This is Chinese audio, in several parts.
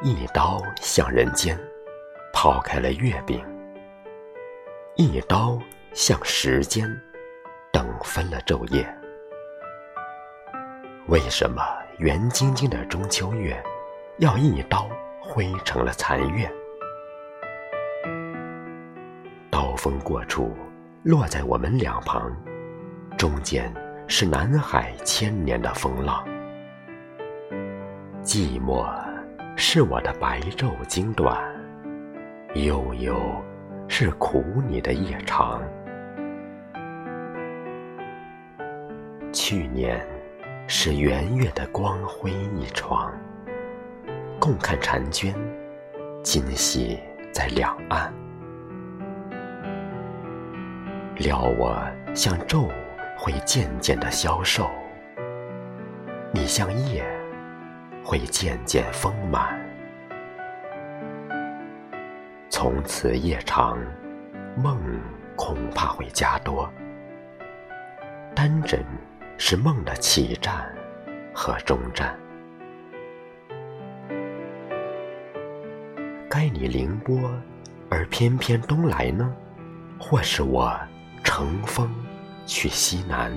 一刀向人间，抛开了月饼，一刀向时间，等分了昼夜。为什么圆晶晶的中秋月，要一刀挥成了残月？刀锋过处，落在我们两旁，中间是南海千年的风浪。寂寞是我的白昼经短，悠悠是苦你的夜长。去年是圆月的光辉一床，共看婵娟，今夕在两岸。料我像昼会渐渐的消瘦，你像夜会渐渐丰满。从此夜长，梦恐怕会加多。单枕是梦的起站和终站。该你凌波，而偏偏东来呢？或是我？乘风去西南，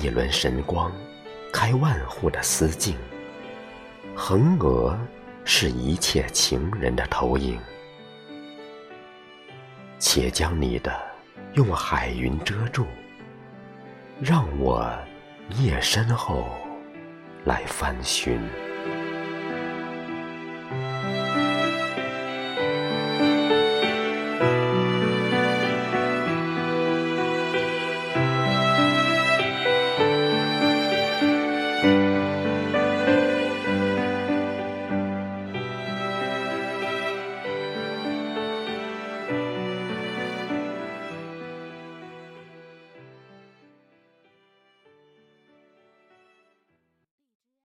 一轮神光开万户的丝镜，横额是一切情人的投影。且将你的用海云遮住，让我夜深后来翻寻。